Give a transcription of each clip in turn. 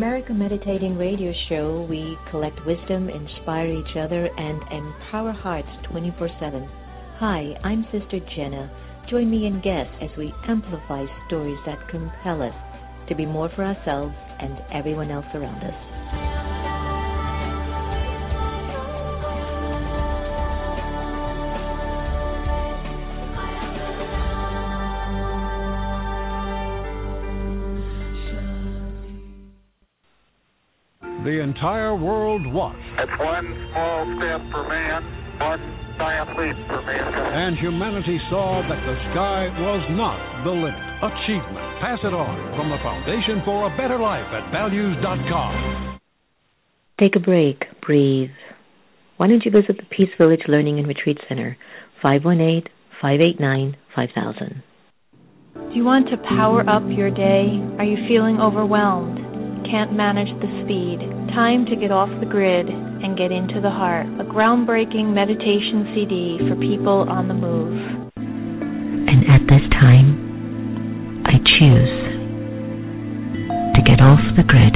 America Meditating Radio Show, we collect wisdom, inspire each other, and empower hearts 24 7. Hi, I'm Sister Jenna. Join me and guests as we amplify stories that compel us to be more for ourselves and everyone else around us. The entire world watched. It's one small step for man, one giant leap for mankind. And humanity saw that the sky was not the limit. Achievement. Pass it on from the Foundation for a Better Life at values.com. Take a break. Breathe. Why don't you visit the Peace Village Learning and Retreat Center, 518 589 5000. Do you want to power up your day? Are you feeling overwhelmed? Can't manage the speed? Time to get off the grid and get into the heart. A groundbreaking meditation CD for people on the move. And at this time, I choose to get off the grid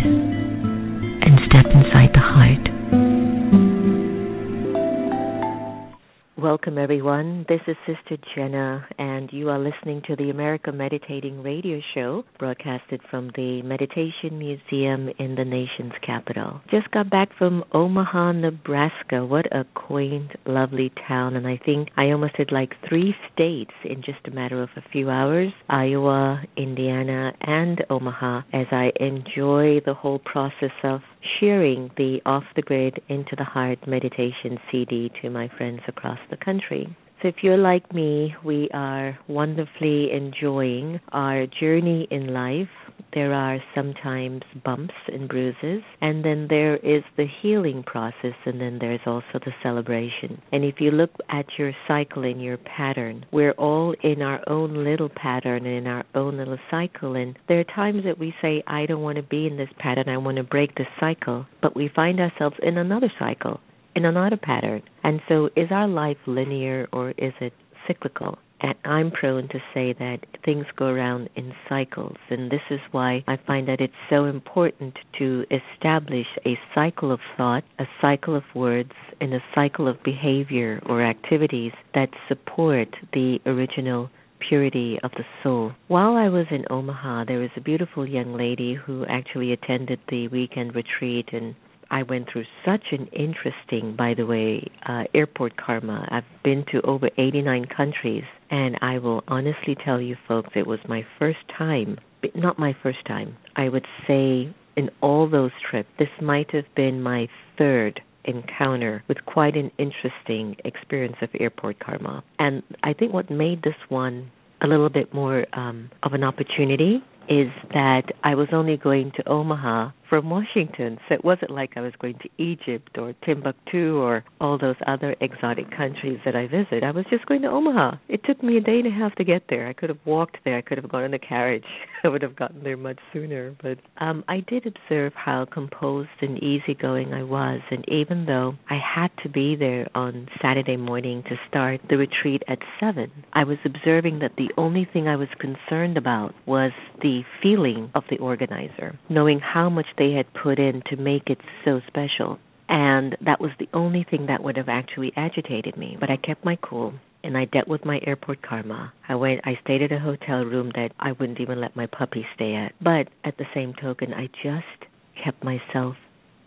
Welcome, everyone. This is Sister Jenna, and you are listening to the America Meditating Radio Show, broadcasted from the Meditation Museum in the nation's capital. Just got back from Omaha, Nebraska. What a quaint, lovely town, and I think I almost did like three states in just a matter of a few hours Iowa, Indiana, and Omaha as I enjoy the whole process of sharing the Off the Grid Into the Heart meditation CD to my friends across the country. If you're like me, we are wonderfully enjoying our journey in life. There are sometimes bumps and bruises, and then there is the healing process, and then there's also the celebration. And if you look at your cycle and your pattern, we're all in our own little pattern and in our own little cycle. And there are times that we say, I don't want to be in this pattern, I want to break this cycle, but we find ourselves in another cycle in another pattern. And so, is our life linear or is it cyclical? And I'm prone to say that things go around in cycles. And this is why I find that it's so important to establish a cycle of thought, a cycle of words, and a cycle of behavior or activities that support the original purity of the soul. While I was in Omaha, there was a beautiful young lady who actually attended the weekend retreat and I went through such an interesting, by the way, uh, airport karma. I've been to over 89 countries, and I will honestly tell you, folks, it was my first time, not my first time. I would say in all those trips, this might have been my third encounter with quite an interesting experience of airport karma. And I think what made this one a little bit more um, of an opportunity is that I was only going to Omaha from Washington. So it wasn't like I was going to Egypt or Timbuktu or all those other exotic countries that I visit. I was just going to Omaha. It took me a day and a half to get there. I could have walked there. I could have gone in a carriage. I would have gotten there much sooner. But um I did observe how composed and easygoing I was and even though I had to be there on Saturday morning to start the retreat at 7, I was observing that the only thing I was concerned about was the feeling of the organizer, knowing how much they had put in to make it so special. And that was the only thing that would have actually agitated me. But I kept my cool and I dealt with my airport karma. I went I stayed at a hotel room that I wouldn't even let my puppy stay at. But at the same token I just kept myself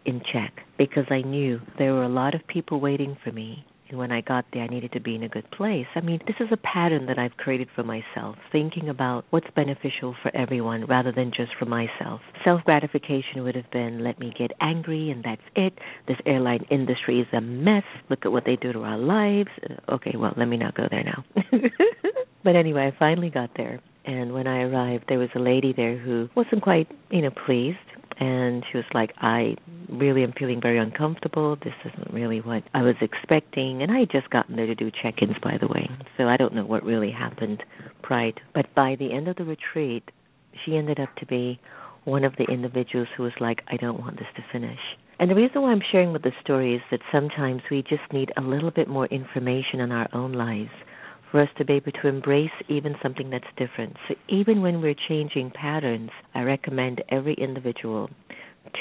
in check because I knew there were a lot of people waiting for me when I got there, I needed to be in a good place. I mean, this is a pattern that I've created for myself, thinking about what's beneficial for everyone rather than just for myself. Self gratification would have been let me get angry and that's it. This airline industry is a mess. Look at what they do to our lives. Okay, well, let me not go there now. but anyway, I finally got there. And when I arrived, there was a lady there who wasn't quite, you know, pleased and she was like, I really am feeling very uncomfortable. This isn't really what I was expecting. And I had just gotten there to do check ins, by the way. So I don't know what really happened prior. To, but by the end of the retreat, she ended up to be one of the individuals who was like, I don't want this to finish. And the reason why I'm sharing with the story is that sometimes we just need a little bit more information in our own lives for us to be able to embrace even something that's different. So even when we're changing patterns, I recommend every individual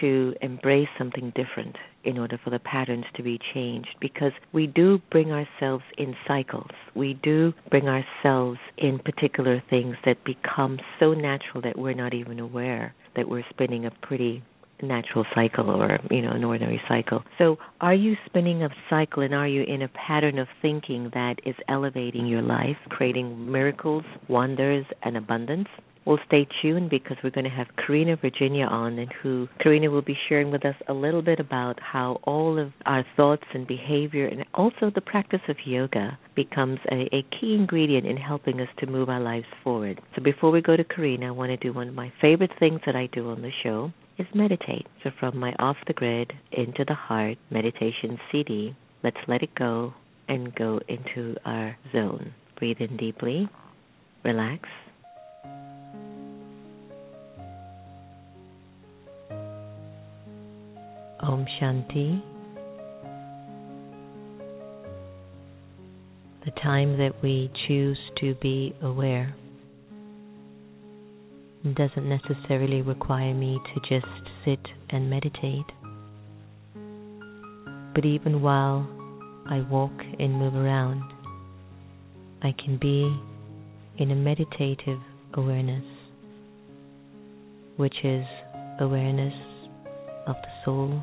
to embrace something different in order for the patterns to be changed because we do bring ourselves in cycles. We do bring ourselves in particular things that become so natural that we're not even aware that we're spinning a pretty natural cycle or you know an ordinary cycle. So are you spinning a cycle and are you in a pattern of thinking that is elevating your life creating miracles wonders and abundance We'll stay tuned because we're going to have Karena Virginia on, and who Karena will be sharing with us a little bit about how all of our thoughts and behavior, and also the practice of yoga, becomes a, a key ingredient in helping us to move our lives forward. So before we go to Karena, I want to do one of my favorite things that I do on the show is meditate. So from my off the grid into the heart meditation CD, let's let it go and go into our zone. Breathe in deeply, relax Om Shanti. The time that we choose to be aware doesn't necessarily require me to just sit and meditate. But even while I walk and move around, I can be in a meditative awareness, which is awareness of the soul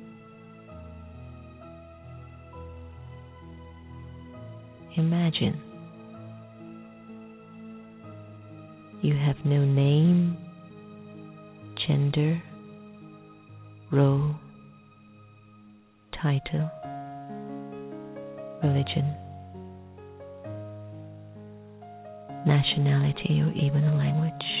Imagine you have no name, gender, role, title, religion, nationality, or even a language.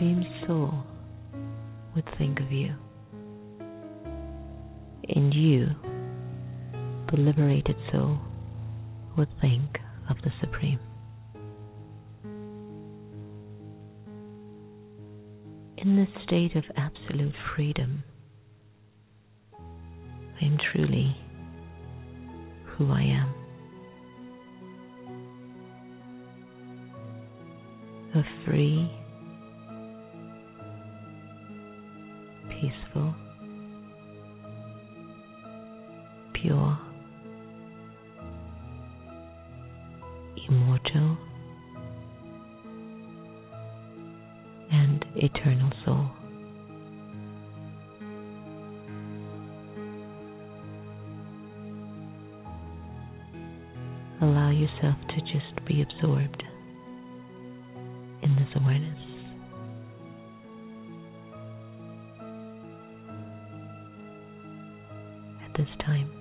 Supreme Soul would think of you. And you, the liberated soul, would think of the Supreme. In this state of absolute freedom, this time.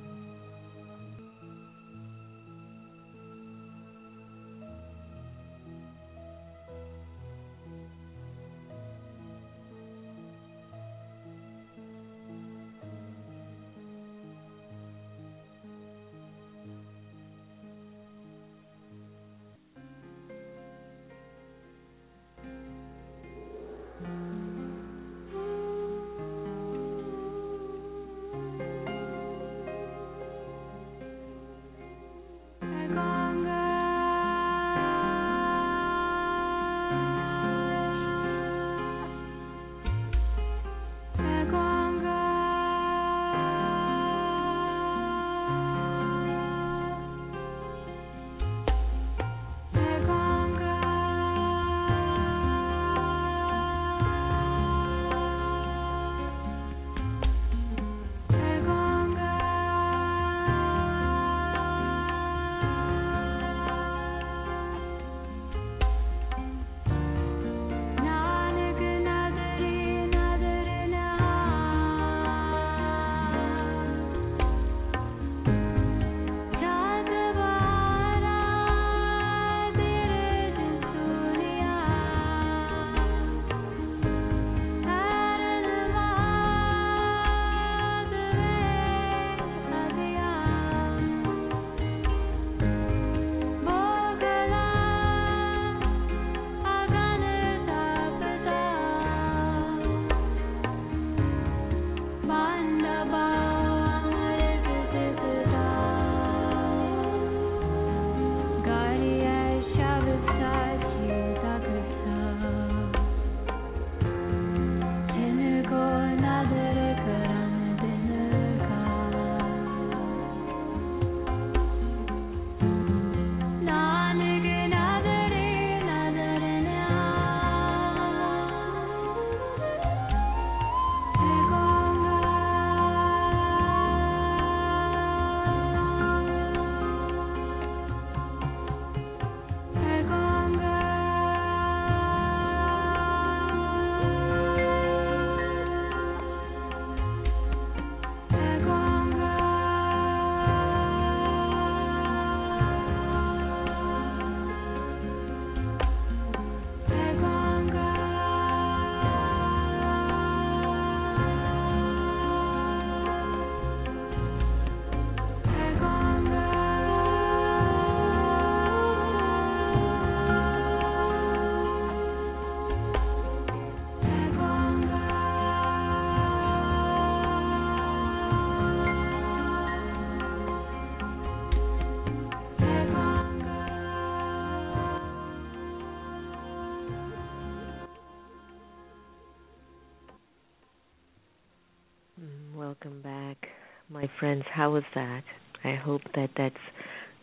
My friends. How was that? I hope that that's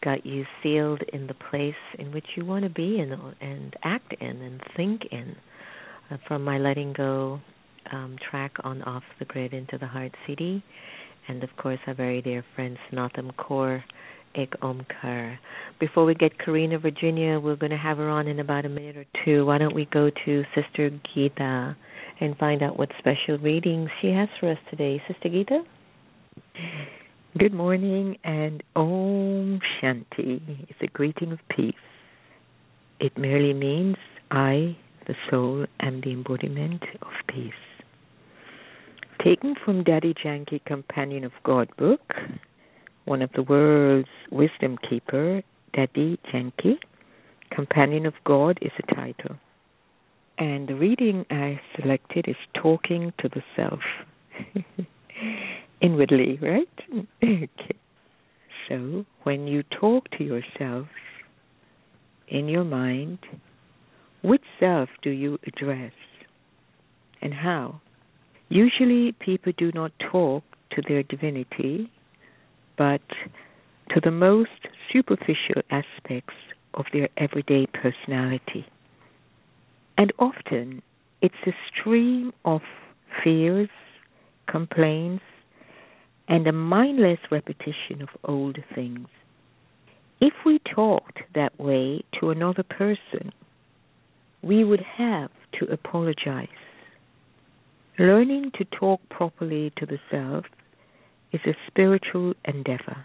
got you sealed in the place in which you want to be in and act in and think in. Uh, from my letting go um, track on Off the Grid into the Heart CD, and of course our very dear friend Snatam Kaur Ek Omkar. Before we get Karena Virginia, we're going to have her on in about a minute or two. Why don't we go to Sister Gita? and find out what special readings she has for us today. Sister Gita? Good morning and Om Shanti is a greeting of peace. It merely means I, the soul, am the embodiment of peace. Taken from Dadi Janki Companion of God book, one of the world's wisdom keeper, Dadi Janki, Companion of God is a title. And the reading I selected is Talking to the Self. Inwardly, right? okay. So, when you talk to yourself in your mind, which self do you address and how? Usually, people do not talk to their divinity, but to the most superficial aspects of their everyday personality. And often, it's a stream of fears, complaints, and a mindless repetition of old things. If we talked that way to another person, we would have to apologize. Learning to talk properly to the self is a spiritual endeavor.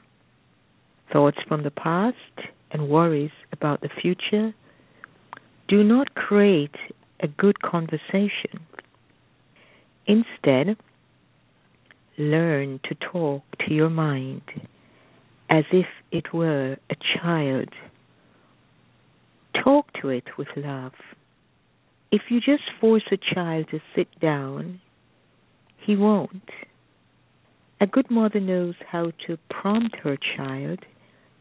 Thoughts from the past and worries about the future do not create a good conversation. Instead, learn to talk to your mind as if it were a child. Talk to it with love. If you just force a child to sit down, he won't. A good mother knows how to prompt her child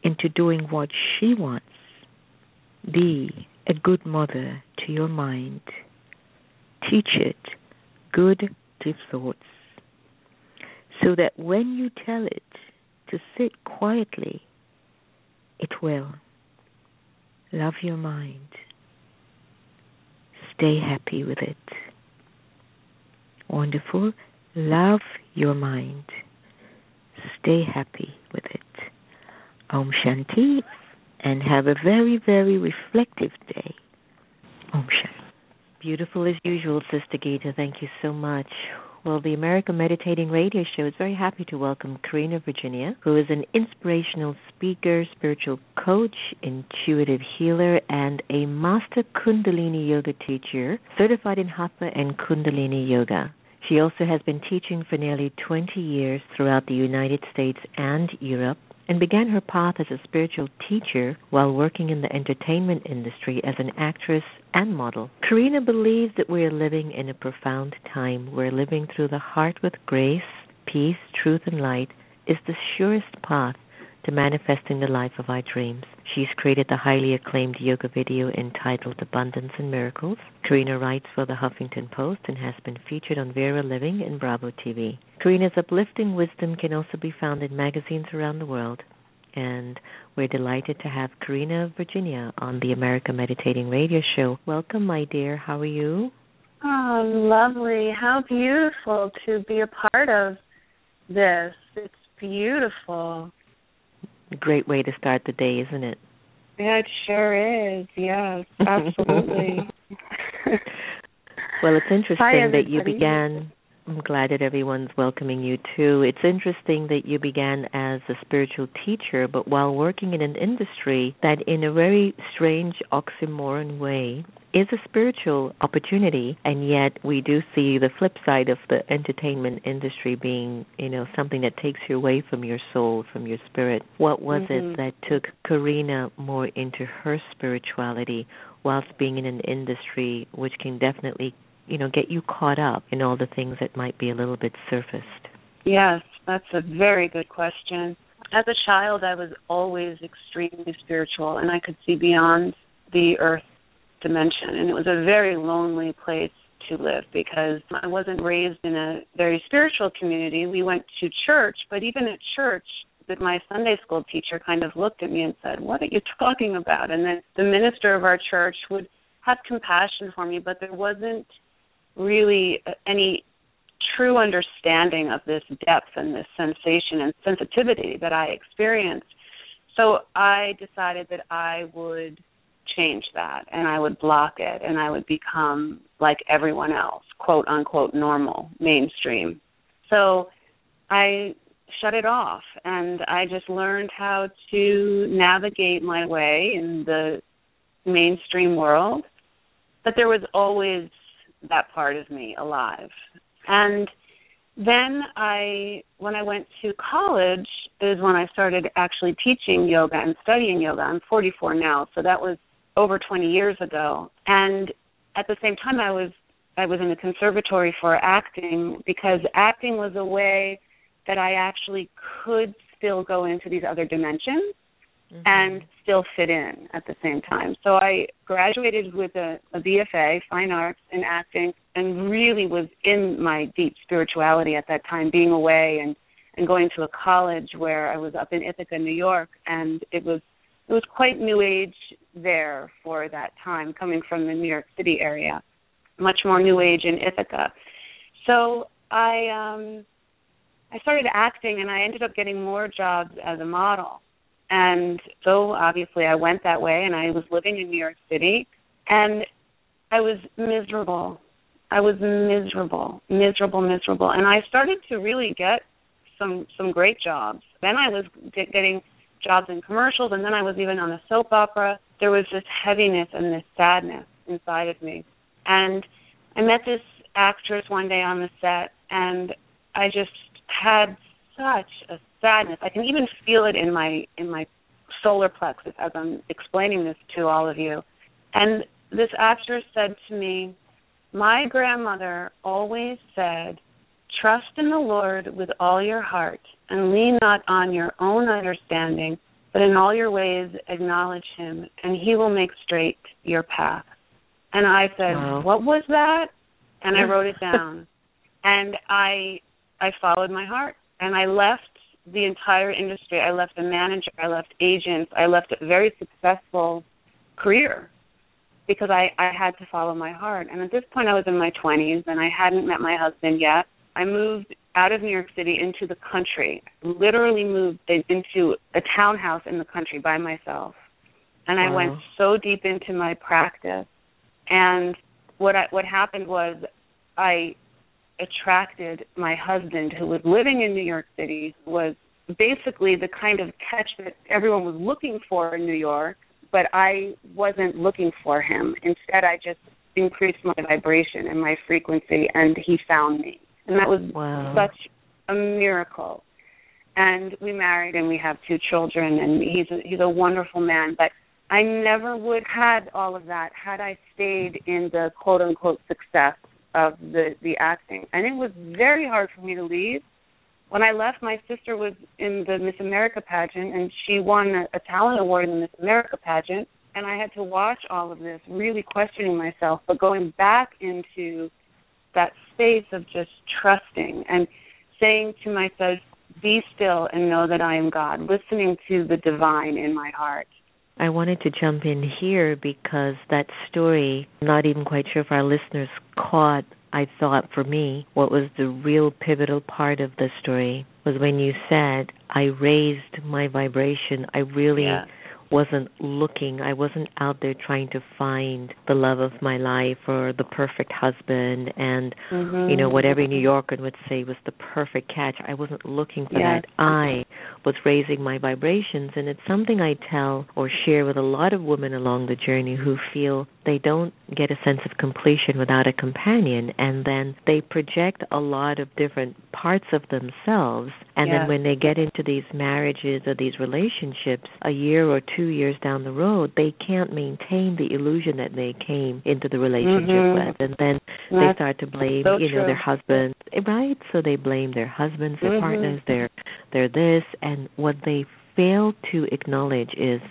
into doing what she wants. Be a good mother to your mind. Teach it good thoughts so that when you tell it to sit quietly, it will. Love your mind. Stay happy with it. Wonderful. Love your mind. Stay happy with it. Om Shanti and have a very, very reflective day. Om Shanti. Beautiful as usual, Sister Gita. Thank you so much. Well, the American Meditating Radio Show is very happy to welcome Karena Virginia, who is an inspirational speaker, spiritual coach, intuitive healer, and a master Kundalini yoga teacher, certified in Hatha and Kundalini yoga. She also has been teaching for nearly 20 years throughout the United States and Europe and began her path as a spiritual teacher while working in the entertainment industry as an actress and model. Karena believes that we are living in a profound time. We're living through the heart with grace, peace, truth, and light is the surest path to manifesting the life of our dreams. She's created the highly acclaimed yoga video entitled Abundance and Miracles. Karena writes for the Huffington Post and has been featured on Veria Living and Bravo TV. Karena's uplifting wisdom can also be found in magazines around the world. And we're delighted to have Karena Virginia on the America Meditating Radio Show. Welcome, my dear. How are you? Oh, lovely. How beautiful to be a part of this. It's beautiful great way to start the day, isn't it? Yeah, it sure is. Yes, absolutely. well, it's interesting Hi, that you began. I'm glad that everyone's welcoming you too. It's interesting that you began as a spiritual teacher, but while working in an industry that, in a very strange oxymoron way, is a spiritual opportunity and yet we do see the flip side of the entertainment industry being you know something that takes you away from your soul from your spirit what was mm-hmm. it that took karena more into her spirituality whilst being in an industry which can definitely you know get you caught up in all the things that might be a little bit surfaced yes that's a very good question as a child i was always extremely spiritual and i could see beyond the earth dimension and it was a very lonely place to live because I wasn't raised in a very spiritual community. We went to church, but even at church, that my Sunday school teacher kind of looked at me and said, "What are you talking about?" And then the minister of our church would have compassion for me, but there wasn't really any true understanding of this depth and this sensation and sensitivity that I experienced. So I decided that I would change that and I would block it and I would become like everyone else, quote unquote normal, mainstream. So I shut it off and I just learned how to navigate my way in the mainstream world. But there was always that part of me alive. And then I when I went to college is when I started actually teaching yoga and studying yoga. I'm 44 now, so that was over 20 years ago. And at the same time I was I was in the conservatory for acting because acting was a way that I actually could still go into these other dimensions mm-hmm. and still fit in at the same time. So I graduated with a, a BFA, fine arts in acting, and really was in my deep spirituality at that time, being away and and going to a college where I was up in Ithaca, New York, and it was it was quite new age there for that time, coming from the New York City area, much more new age in Ithaca. So I um I started acting and I ended up getting more jobs as a model. And so obviously I went that way and I was living in New York City and I was miserable. I was miserable, miserable, miserable. And I started to really get some some great jobs. Then I was get, getting jobs in commercials and then I was even on a soap opera. There was this heaviness and this sadness inside of me. And I met this actress one day on the set and I just had such a sadness. I can even feel it in my in my solar plexus as I'm explaining this to all of you. And this actress said to me, "My grandmother always said, trust in the Lord with all your heart and lean not on your own understanding, but in all your ways acknowledge him and he will make straight your path." And I said, wow. "What was that?" And I wrote it down. and I I followed my heart and I left the entire industry. I left a manager, I left agents, I left a very successful career because I I had to follow my heart. And at this point I was in my 20s and I hadn't met my husband yet. I moved out of New York City into the country. Literally moved into a townhouse in the country by myself. And I went so deep into my practice and what I, what happened was I attracted my husband, who was living in New York City, was basically the kind of catch that everyone was looking for in New York, but I wasn't looking for him. Instead, I just increased my vibration and my frequency, and he found me. And that was wow. such a miracle. And we married, and we have two children, and he's a, he's a wonderful man. But I never would had all of that had I stayed in the quote unquote success of the the acting, and it was very hard for me to leave. When I left, my sister was in the Miss America pageant, and she won a, a talent award in the Miss America pageant. And I had to watch all of this, really questioning myself, but going back into that space of just trusting and saying to myself, "Be still and know that I am God," listening to the divine in my heart. I wanted to jump in here because that story, not even quite sure if our listeners caught, I thought for me, what was the real pivotal part of the story was when you said, I raised my vibration. I really. Yeah wasn't looking. I wasn't out there trying to find the love of my life or the perfect husband and mm-hmm. you know what every New Yorker would say was the perfect catch. I wasn't looking for yes. that. I was raising my vibrations and it's something I tell or share with a lot of women along the journey who feel they don't get a sense of completion without a companion and then they project a lot of different parts of themselves and yes. then when they get into these marriages or these relationships a year or two years down the road they can't maintain the illusion that they came into the relationship mm-hmm. with and then That's they start to blame so you know true. their husbands right so they blame their husbands their mm-hmm. partners their their this and what they fail to acknowledge is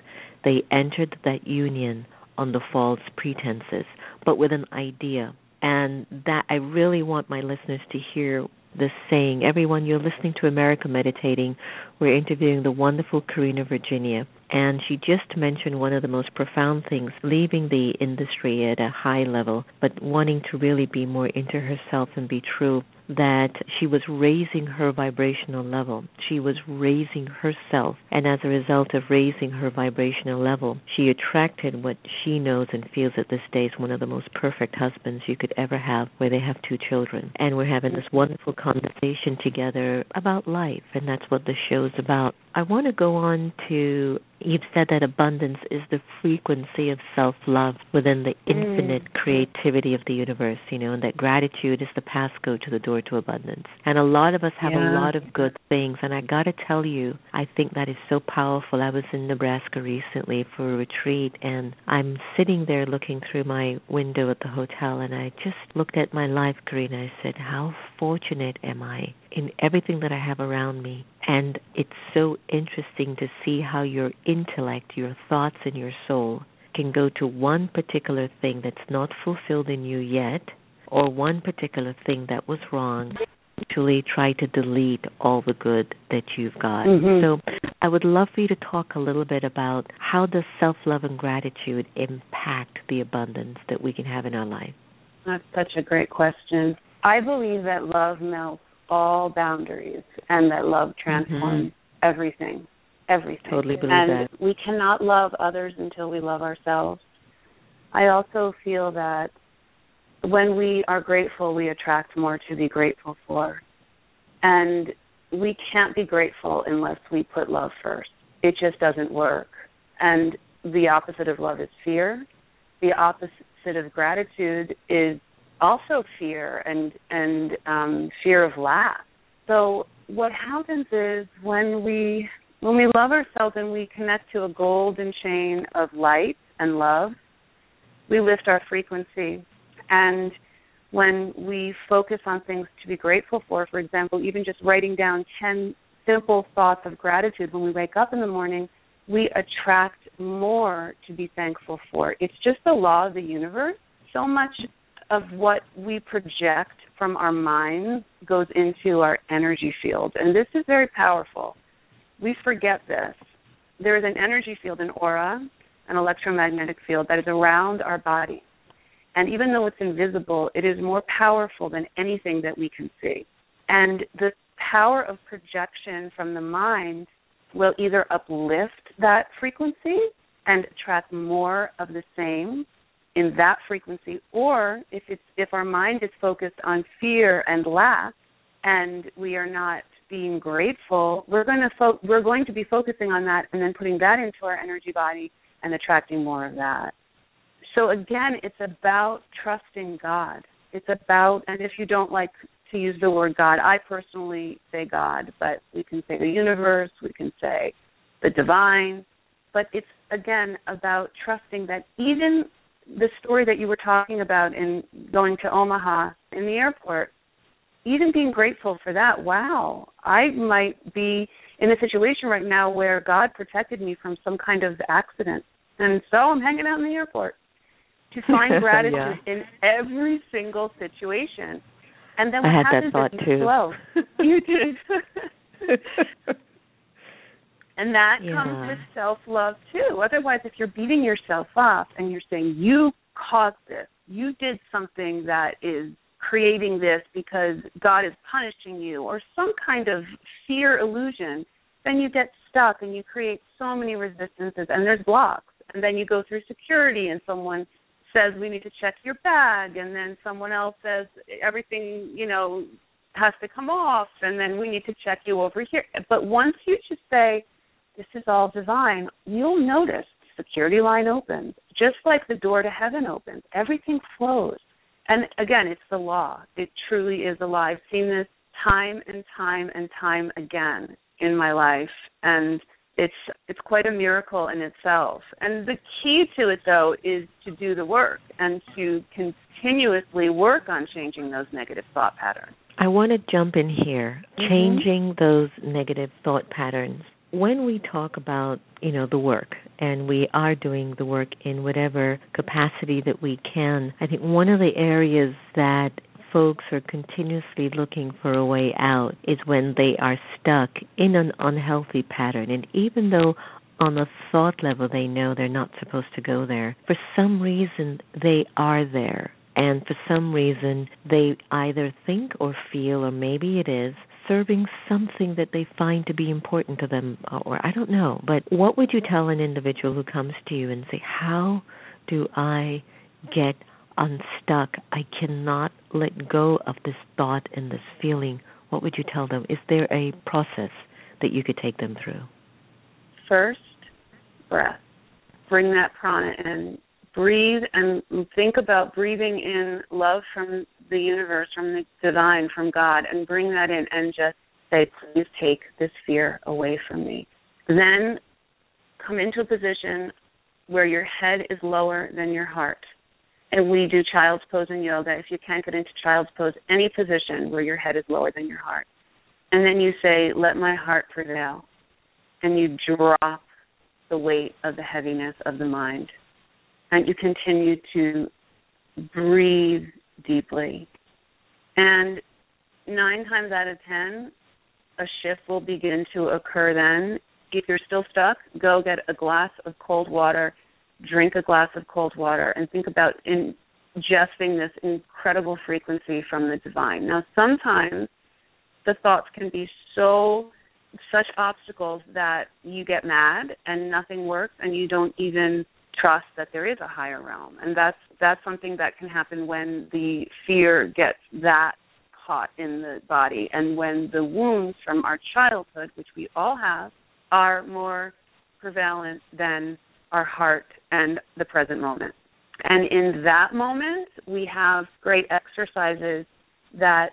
they entered that union on the false pretenses, but with an idea. And that I really want my listeners to hear this saying. Everyone, you're listening to America Meditating. We're interviewing the wonderful Karena Virginia. And she just mentioned one of the most profound things leaving the industry at a high level, but wanting to really be more into herself and be true that she was raising her vibrational level. She was raising herself. And as a result of raising her vibrational level, she attracted what she knows and feels at this is one of the most perfect husbands you could ever have, where they have two children. And we're having this wonderful conversation together about life, and that's what the show's about. I want to go on to You've said that abundance is the frequency of self love within the Mm. infinite creativity of the universe, you know, and that gratitude is the passcode to the door to abundance. And a lot of us have a lot of good things, and I got to tell you, I think that is so powerful. I was in Nebraska recently for a retreat, and I'm sitting there looking through my window at the hotel, and I just looked at my life, Karena. I said, How fortunate am I in everything that I have around me? And it's so interesting to see how your intellect, your thoughts, and your soul can go to one particular thing that's not fulfilled in you yet, or one particular thing that was wrong, actually try to delete all the good that you've got. Mhm. So I would love for you to talk a little bit about how does self-love and gratitude impact the abundance that we can have in our life. That's such a great question. I believe that love melts all boundaries and that love transforms everything. Everything. Mm-hmm. Totally believe and that. we cannot love others until we love ourselves. I also feel that when we are grateful, we attract more to be grateful for. And we can't be grateful unless we put love first. It just doesn't work. And the opposite of love is fear. The opposite of gratitude is also fear and and um, fear of lack. So what happens is when we when we love ourselves and we connect to a golden chain of light and love, we lift our frequency. And when we focus on things to be grateful for, for example, even just writing down 10 simple thoughts of gratitude when we wake up in the morning, we attract more to be thankful for. It's just the law of the universe. So much of what we project from our minds goes into our energy field. And this is very powerful. We forget this. There is an energy field, an aura, an electromagnetic field that is around our body. And even though it's invisible, it is more powerful than anything that we can see. And the power of projection from the mind will either uplift that frequency and attract more of the same in that frequency or if it's if our mind is focused on fear and lack and we are not being grateful we're going to fo- we're going to be focusing on that and then putting that into our energy body and attracting more of that. So again it's about trusting god. It's about and if you don't like to use the word god i personally say god but we can say the universe we can say the divine. But it's again about trusting that even the story that you were talking about in going to Omaha in the airport, even being grateful for that, wow, I might be in a situation right now where God protected me from some kind of accident. And so I'm hanging out in the airport to find gratitude Yeah. in every single situation. And then I what had that happens thought is you too. flow. you did. And that Yeah. comes with self love too. Otherwise, if you're beating yourself up and you're saying, you caused this, you did something that is creating this because God is punishing you, or some kind of fear illusion, then you get stuck and you create so many resistances and there's blocks. And then you go through security and someone says, we need to check your bag. And then someone else says, everything, you know, has to come off. And then we need to check you over here. But once you just say, this is all divine, you'll notice the security line opens, just like the door to heaven opens. Everything flows. And again, it's the law. It truly is a law. I've seen this time and time and time again in my life, and it's it's quite a miracle in itself. And the key to it, though, is to do the work and to continuously work on changing those negative thought patterns. I want to jump in here, Mhm. changing those negative thought patterns. When we talk about, you know, the work and we are doing the work in whatever capacity that we can, I think one of the areas that folks are continuously looking for a way out is when they are stuck in an unhealthy pattern. And even though on a thought level they know they're not supposed to go there, for some reason they are there and for some reason they either think or feel or maybe it is serving something that they find to be important to them uh, or I don't know but what would you tell an individual who comes to you and say how do I get unstuck I cannot let go of this thought and this feeling what would you tell them is there a process that you could take them through First, breath. Bring that prana in. Breathe and think about breathing in love from the universe, from the divine, from God, and bring that in and just say, please take this fear away from me. Then come into a position where your head is lower than your heart. And we do child's pose in yoga. If you can't get into child's pose, any position where your head is lower than your heart. And then you say, let my heart prevail. And you drop the weight of the heaviness of the mind. And you continue to breathe deeply. And nine times out of ten, a shift will begin to occur then. If you're still stuck, go get a glass of cold water, drink a glass of cold water, and think about ingesting this incredible frequency from the divine. Now, sometimes the thoughts can be so such obstacles that you get mad and nothing works and you don't even trust that there is a higher realm and that's that's something that can happen when the fear gets that caught in the body and when the wounds from our childhood which we all have are more prevalent than our heart and the present moment and in that moment we have great exercises that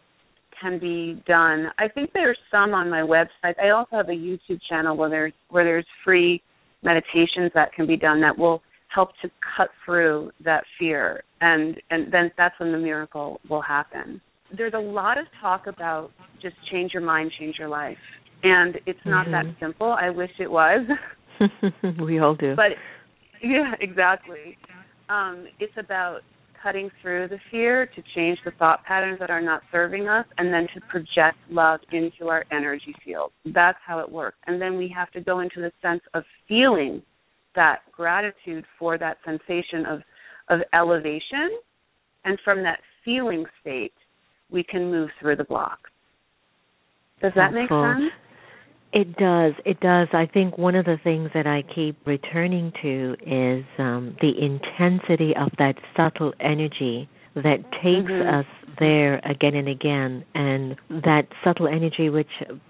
can be done. I think there's some on my website. I also have a YouTube channel where there's where there's free meditations that can be done that will help to cut through that fear and and then that's when the miracle will happen. There's a lot of talk about just change your mind, change your life. And it's not mm-hmm. that simple. I wish it was. we all do. But yeah, exactly. Um, it's about cutting through the fear to change the thought patterns that are not serving us and then to project love into our energy field. That's how it works. And then we have to go into the sense of feeling that gratitude for that sensation of of elevation and from that feeling state we can move through the block. Does that make sense? It does. It does. I think one of the things that I keep returning to is um, the intensity of that subtle energy that takes mm-hmm. us there again and again, and that subtle energy which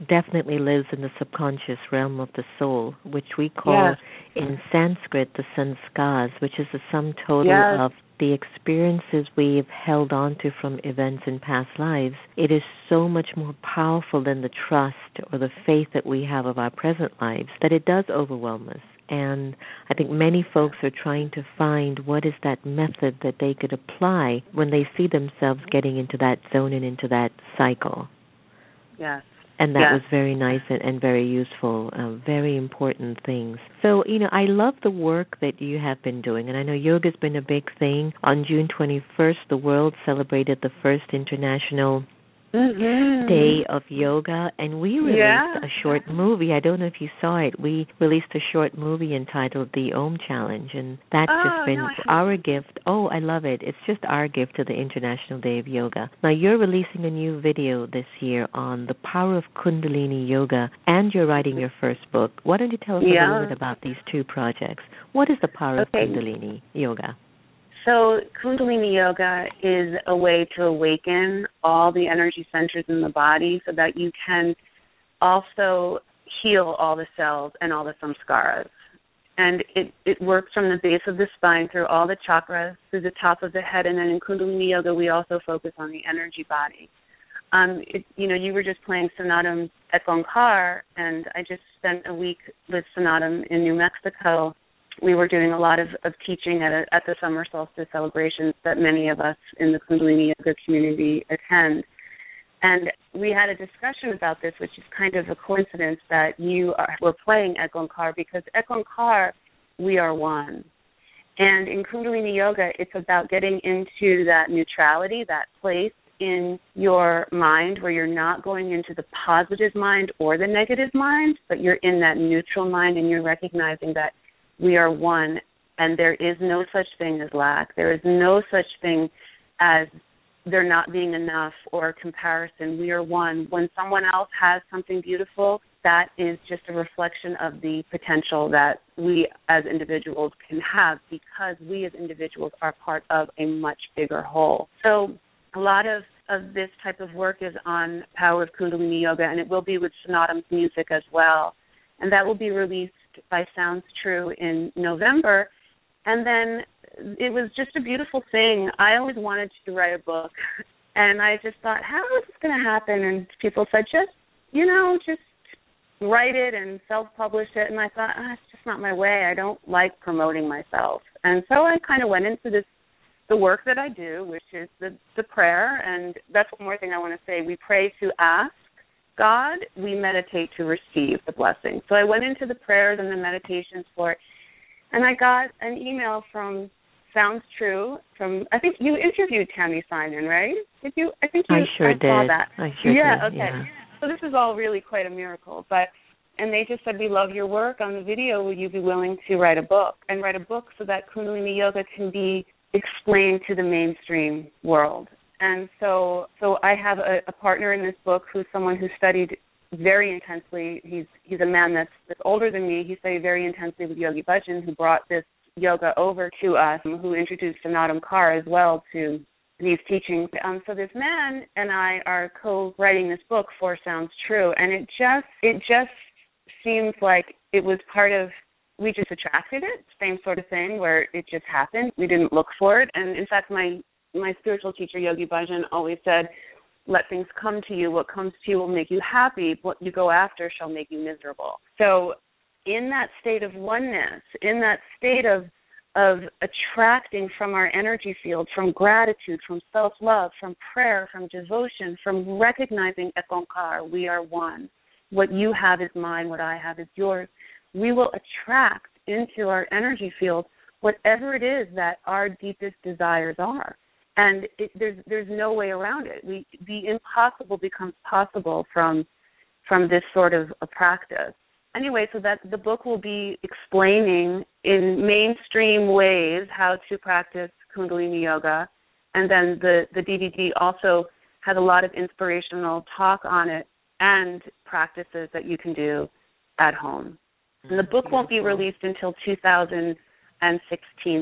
definitely lives in the subconscious realm of the soul, which we call yes. in Sanskrit the sanskars, which is the sum total yes. of the experiences we've held on to from events in past lives, it is so much more powerful than the trust or the faith that we have of our present lives that it does overwhelm us. And I think many folks are trying to find what is that method that they could apply when they see themselves getting into that zone and into that cycle. Yes and that yes. was very nice and, and very useful, uh, very important things. So, you know, I love the work that you have been doing, and I know yoga's been a big thing. On June 21st, the world celebrated the first international mm-hmm. day of yoga and we released yeah. a short movie i don't know if you saw it we released a short movie entitled the om challenge and that's oh, just been no, our gift oh i love it it's just our gift to the international day of yoga now you're releasing a new video this year on the power of kundalini yoga and you're writing your first book why don't you tell us yeah. a little bit about these two projects what is the power okay. of kundalini yoga so, Kundalini Yoga is a way to awaken all the energy centers in the body so that you can also heal all the cells and all the samskaras. And it, it works from the base of the spine through all the chakras, through the top of the head, and then in Kundalini Yoga, we also focus on the energy body. Um, it, you know, you were just playing Snatam Ek Onkar, and I just spent a week with Snatam in New Mexico we were doing a lot of, of teaching at, a, at the summer solstice celebrations that many of us in the Kundalini Yoga community attend. And we had a discussion about this, which is kind of a coincidence that you are, were playing Ek Onkar because Ek Onkar, we are one. And in Kundalini Yoga, it's about getting into that neutrality, that place in your mind where you're not going into the positive mind or the negative mind, but you're in that neutral mind and you're recognizing that we are one, and there is no such thing as lack. There is no such thing as there not being enough or comparison. We are one. When someone else has something beautiful, that is just a reflection of the potential that we as individuals can have because we as individuals are part of a much bigger whole. So a lot of of this type of work is on Power of Kundalini Yoga, and it will be with Snatam's music as well. And that will be released by Sounds True in November. And then it was just a beautiful thing. I always wanted to write a book. And I just thought, how is this going to happen? And people said, just, you know, just write it and self-publish it. And I thought, ah, it's just not my way. I don't like promoting myself. And so I kind of went into this the work that I do, which is the the prayer, and that's one more thing I want to say. We pray to ask God, we meditate to receive the blessing. So I went into the prayers and the meditations for it, and I got an email from Sounds True from I think you interviewed Tami Simon, right? Did you? I think you. I sure I did. Saw that. I sure yeah, did. Okay. Yeah. Okay. So this is all really quite a miracle, but and they just said we love your work on the video. Would you be willing to write a book and write a book so that Kundalini Yoga can be explained to the mainstream world? And so, so I have a, a partner in this book who's someone who studied very intensely. He's he's a man that's that's older than me. He studied very intensely with Yogi Bhajan, who brought this yoga over to us, who introduced Snatam Kaur as well to these teachings. Um, so this man and I are co-writing this book for Sounds True, and it just it just seems like it was part of we just attracted it, same sort of thing where it just happened. We didn't look for it, and in fact, my my spiritual teacher Yogi Bhajan always said, "Let things come to you. What comes to you will make you happy. What you go after shall make you miserable." So, in that state of oneness, in that state of of attracting from our energy field, from gratitude, from self love, from prayer, from devotion, from recognizing Ek Onkar, we are one. What you have is mine, what I have is yours. We will attract into our energy field whatever it is that our deepest desires are. And it, there's there's no way around it. We the impossible becomes possible from from this sort of a practice anyway, so that the book will be explaining in mainstream ways how to practice Kundalini yoga, and then the the DVD also has a lot of inspirational talk on it and practices that you can do at home. And the mm-hmm. book won't be released until 2016.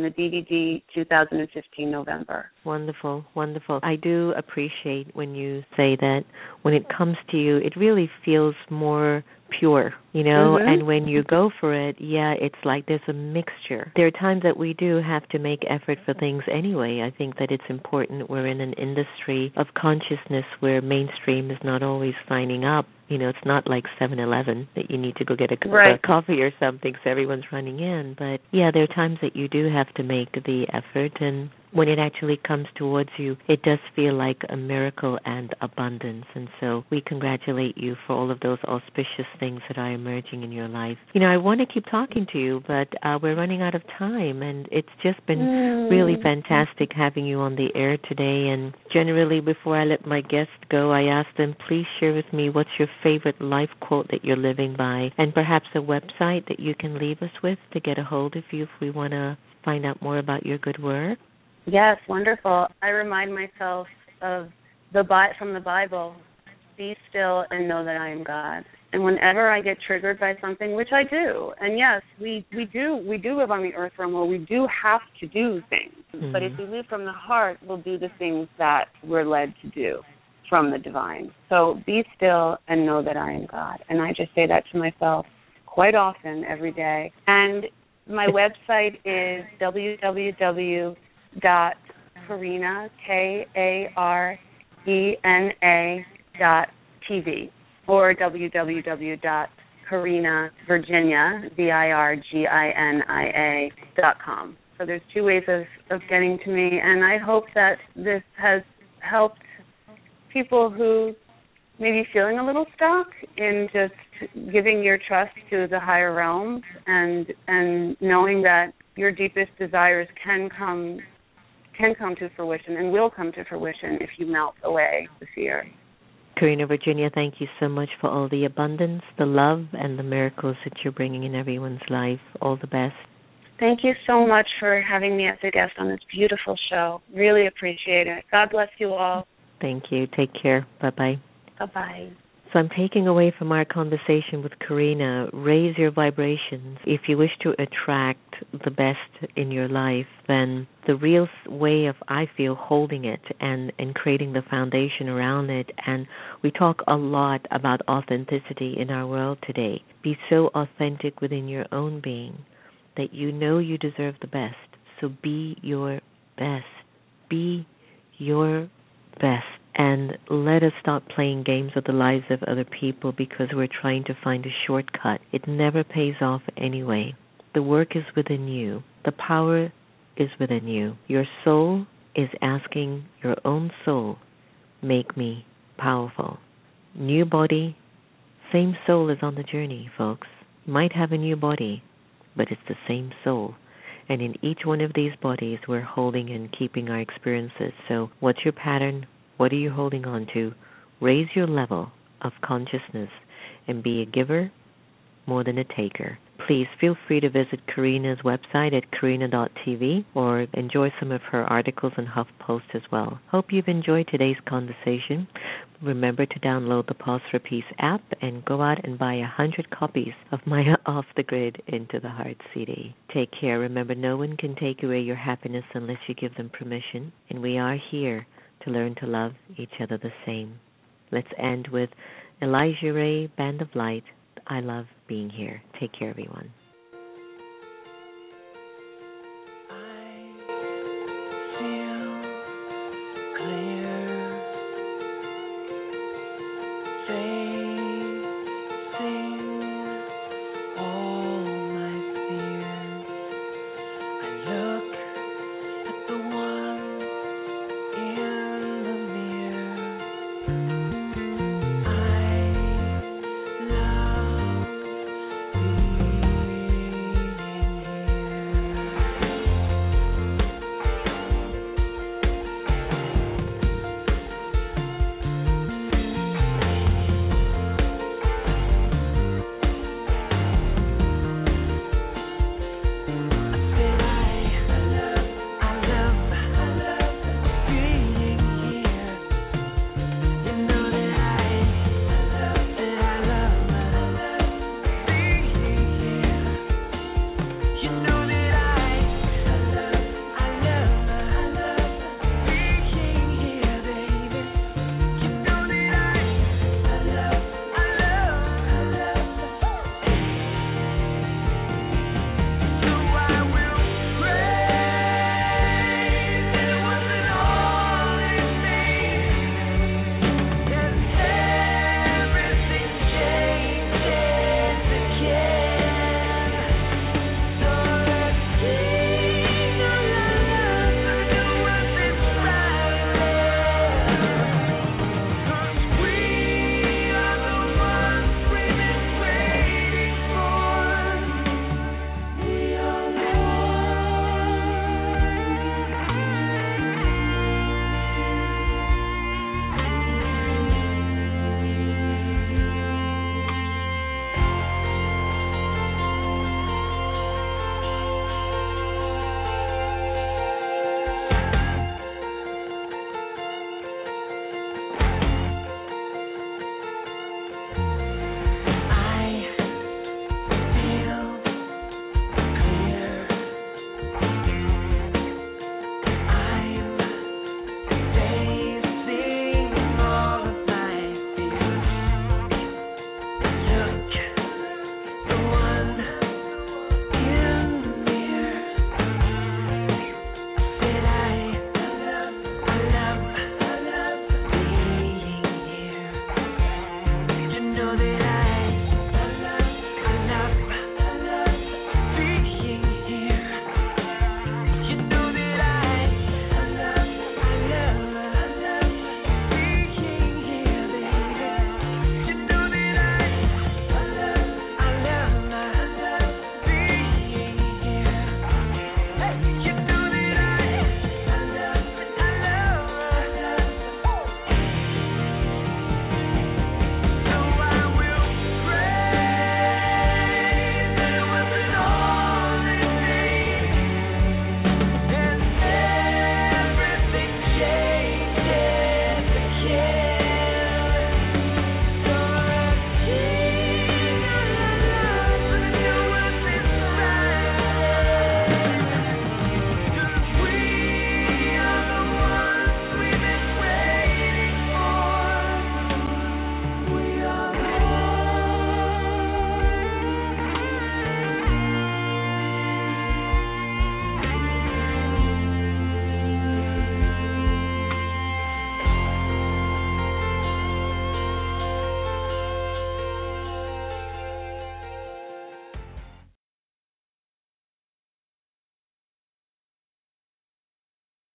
the DVD 2015 November. Wonderful, wonderful. I do appreciate when you say that when it comes to you, it really feels more pure, you know, Mhm. and when you go for it, yeah, it's like there's a mixture. There are times that we do have to make effort for things anyway. I think that it's important we're in an industry of consciousness where mainstream is not always signing up. You know, it's not like 7-Eleven that you need to go get a cup Right. of coffee or something so everyone's running in, but yeah, there are times that you do have to make the effort and when it actually comes towards you, it does feel like a miracle and abundance. And so we congratulate you for all of those auspicious things that are emerging in your life. You know, I want to keep talking to you, but uh, we're running out of time, and it's just been Mm. really fantastic having you on the air today. And generally, before I let my guests go, I ask them, please share with me what's your favorite life quote that you're living by, and perhaps a website that you can leave us with to get a hold of you if we want to find out more about your good work. Yes, wonderful. I remind myself of the from the Bible, be still and know that I am God. And whenever I get triggered by something, which I do, and yes, we we do we do live on the earth realm where we do have to do things. Mm-hmm. But if we live from the heart, we'll do the things that we're led to do from the divine. So be still and know that I am God. And I just say that to myself quite often every day. And my website is www dot Karena K A R E N A dot TV or www dot Karena Virginia V I R G I N I A dot com. So there's two ways of, of getting to me and I hope that this has helped people who may be feeling a little stuck in just giving your trust to the higher realms and and knowing that your deepest desires can come can come to fruition and will come to fruition if you melt away the fear. Karena Virginia, thank you so much for all the abundance, the love, and the miracles that you're bringing in everyone's life. All the best. Thank you so much for having me as a guest on this beautiful show. Really appreciate it. God bless you all. Thank you. Take care. Bye bye. Bye bye. So I'm taking away from our conversation with Karena, raise your vibrations. If you wish to attract the best in your life, then the real way of, I feel, holding it and, and creating the foundation around it. And we talk a lot about authenticity in our world today. Be so authentic within your own being that you know you deserve the best. So be your best. Be your best and let us stop playing games with the lives of other people because we're trying to find a shortcut. It never pays off anyway. The work is within you, the power is within you. Your soul is asking your own soul, make me powerful. New body, same soul is on the journey, folks. Might have a new body, but it's the same soul. And in each one of these bodies, we're holding and keeping our experiences. So, what's your pattern? What are you holding on to? Raise your level of consciousness and be a giver more than a taker. Please feel free to visit Karena's website at karena.tv or enjoy some of her articles and HuffPost as well. Hope you've enjoyed today's conversation. Remember to download the Pause for Peace app and go out and buy a hundred copies of my Off the Grid Into the Heart CD. Take care. Remember, no one can take away your happiness unless you give them permission, and we are here to learn to love each other the same. Let's end with Elijah Ray, Band of Light. I love being here. Take care, everyone.